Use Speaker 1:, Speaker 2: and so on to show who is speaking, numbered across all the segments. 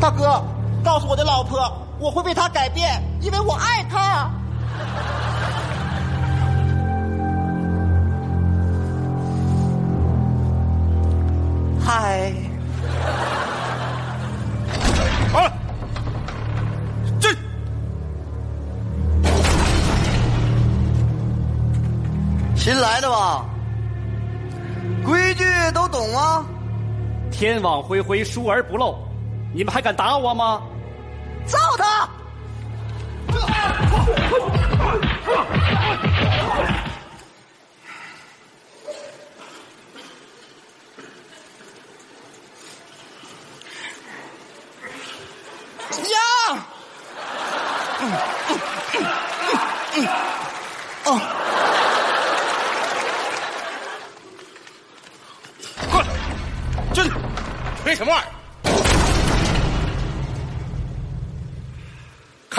Speaker 1: 大哥，告诉我的老婆，我会为她改变，因为我爱她。嗨，
Speaker 2: 啊，这
Speaker 3: 新来的吧？规矩都懂吗？
Speaker 4: 天网恢恢，疏而不漏，你们还敢打我吗？
Speaker 1: 揍他！呀！
Speaker 2: 过来，这推什么玩意儿？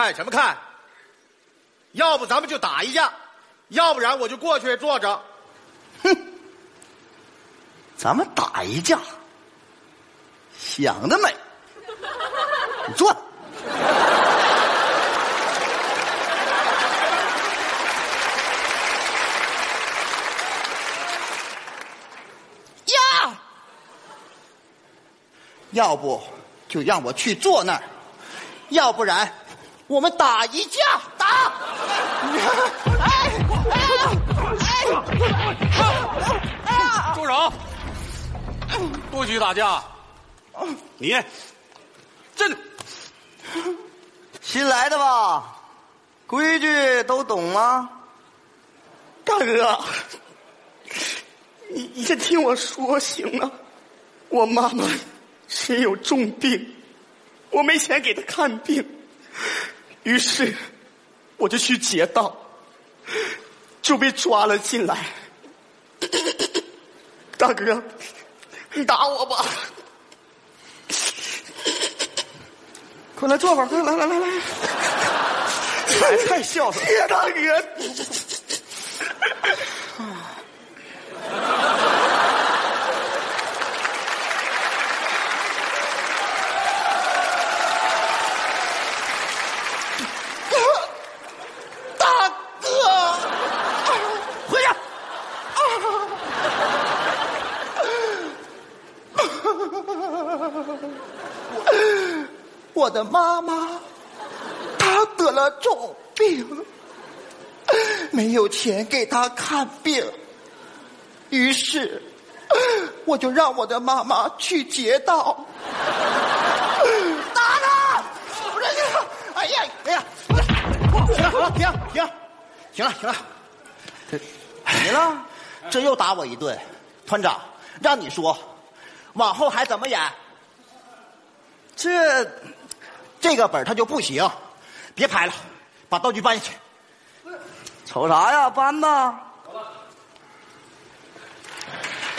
Speaker 2: 看什么看？要不咱们就打一架，要不然我就过去坐着。
Speaker 3: 哼咱们打一架，想得美！你坐。
Speaker 1: 呀！要不就让我去坐那儿，要不然我们打一架，打！哎哎
Speaker 2: 住手！不许打架！你，真的
Speaker 3: 新来的吧？规矩都懂吗？
Speaker 1: 大哥，你你先听我说行吗？我妈妈身有重病，我没钱给她看病，于是我就去劫道，就被抓了进来。大哥，你打我吧！快来坐会儿，快来来来来！来，太孝顺了，谢 大哥。大哥，回去。我我的妈妈，她得了重病，没有钱给她看病，于是我就让我的妈妈去劫道。打他！不是这个，哎呀，哎呀，行了，停停，行了，行了，
Speaker 3: 怎么了？
Speaker 1: 这又打我一顿，团长，让你说，往后还怎么演？这这个本儿它就不行，别拍了，把道具搬下去。
Speaker 3: 瞅啥呀？搬吧。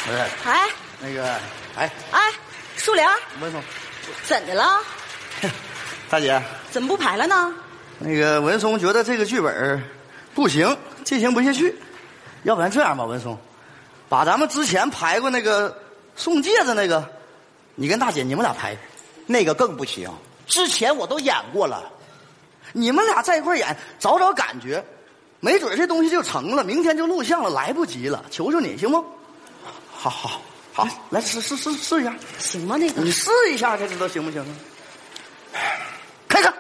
Speaker 3: 不是
Speaker 5: 哎
Speaker 3: 那个，哎，
Speaker 5: 哎，树林儿，
Speaker 3: 文松，
Speaker 5: 怎的了？
Speaker 3: 大姐，
Speaker 5: 怎么不排了呢？
Speaker 3: 那个文松觉得这个剧本儿不行，进行不下去。要不然这样吧，文松，把咱们之前排过那个送戒指那个，你跟大姐你们俩排，
Speaker 1: 那个更不行，之前我都演过了。
Speaker 3: 你们俩在一块儿演，找找感觉，没准这东西就成了，明天就录像了，来不及了。求求你行不？
Speaker 1: 好好，
Speaker 3: 好，来试试试试一下，
Speaker 5: 行吗？那个
Speaker 3: 你试一下才知道行不行啊？开始。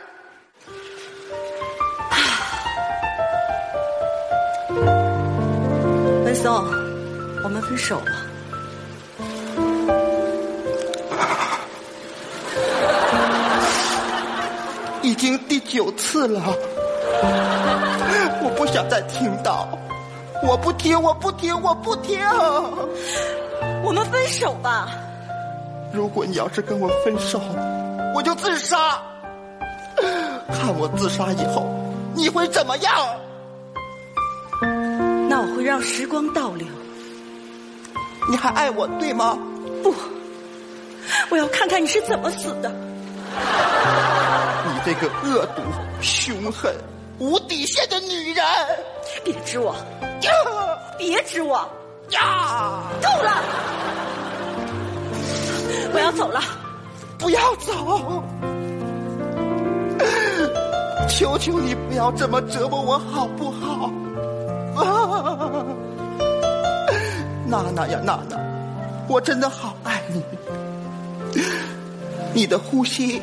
Speaker 5: 文松，我们分手吧。
Speaker 1: 已经第九次了，我不想再听到，我不听，我不听，我不听。
Speaker 5: 我们分手吧。
Speaker 1: 如果你要是跟我分手，我就自杀。看我自杀以后，你会怎么样？
Speaker 5: 那我会让时光倒流。
Speaker 1: 你还爱我对吗？
Speaker 5: 不，我要看看你是怎么死的。
Speaker 1: 你这个恶毒、凶狠、无底线的女人！
Speaker 5: 别指我，
Speaker 1: 呀
Speaker 5: 别指我，
Speaker 1: 呀！
Speaker 5: 够了！我要走了。
Speaker 1: 不要走！求求你不要这么折磨我，好不好？啊，娜娜呀，娜娜，我真的好爱你。你的呼吸，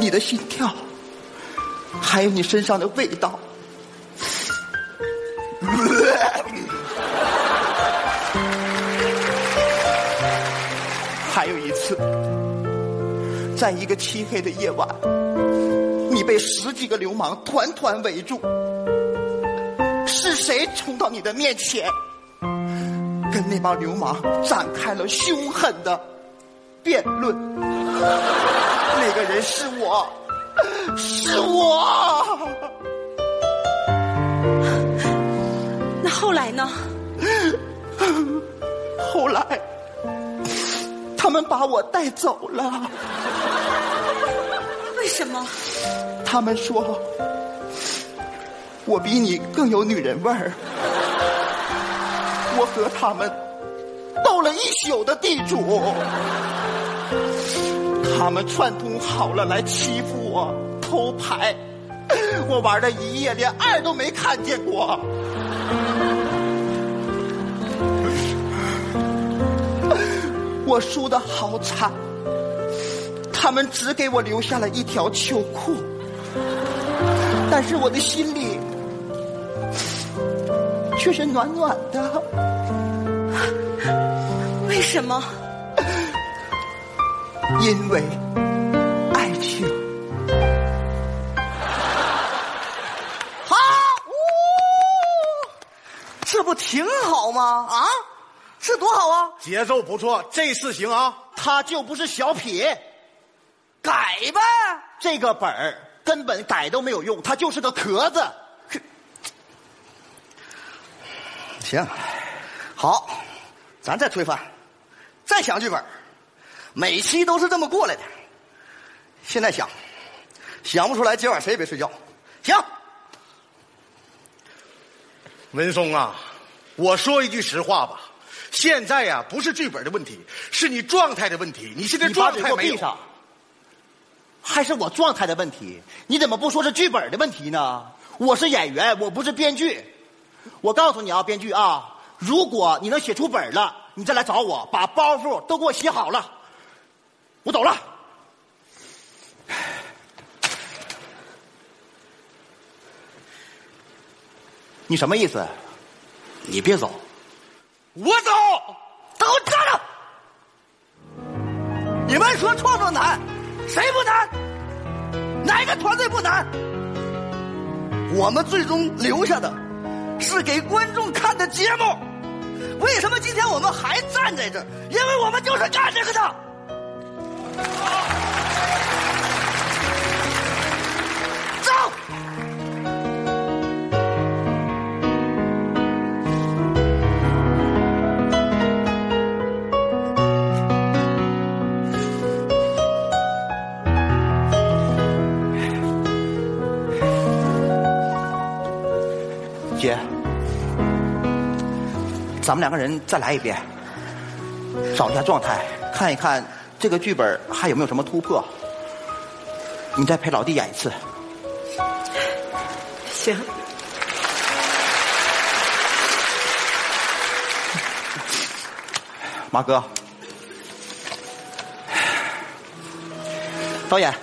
Speaker 1: 你的心跳，还有你身上的味道。还有一次，在一个漆黑的夜晚，你被十几个流氓团团围住，是谁冲到你的面前，跟那帮流氓展开了凶狠的辩论？那个人是我，是我。
Speaker 5: 那后来呢？
Speaker 1: 后来。他们把我带走了。
Speaker 5: 为什么？
Speaker 1: 他们说我比你更有女人味儿。我和他们斗了一宿的地主，他们串通好了来欺负我、偷牌。我玩了一夜，连二都没看见过。我输的好惨，他们只给我留下了一条秋裤，但是我的心里却是暖暖的。
Speaker 5: 为什么？
Speaker 1: 因为爱情。
Speaker 3: 好，这不挺好吗？啊？这多好啊！
Speaker 2: 节奏不错，这次行啊！
Speaker 1: 他就不是小品，
Speaker 3: 改呗。
Speaker 1: 这个本儿根本改都没有用，它就是个壳子。
Speaker 3: 行，好，咱再推翻，再想剧本。每期都是这么过来的。现在想，想不出来，今晚谁也别睡觉。行。
Speaker 2: 文松啊，我说一句实话吧。现在呀，不是剧本的问题，是你状态的问题。你现在状态没有，
Speaker 1: 还是我状态的问题？你怎么不说是剧本的问题呢？我是演员，我不是编剧。我告诉你啊，编剧啊，如果你能写出本了，你再来找我，把包袱都给我写好了，我走了。你什么意思？
Speaker 3: 你别走。
Speaker 2: 我走，
Speaker 3: 都站着！你们说创作难，谁不难？哪个团队不难？我们最终留下的，是给观众看的节目。为什么今天我们还站在这儿？因为我们就是干这个的。走。
Speaker 1: 姐，咱们两个人再来一遍，找一下状态，看一看这个剧本还有没有什么突破。你再陪老弟演一次。
Speaker 5: 行。
Speaker 1: 马哥，导演，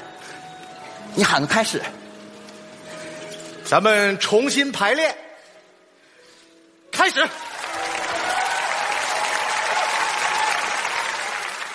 Speaker 1: 你喊个开始，
Speaker 2: 咱们重新排练。开始。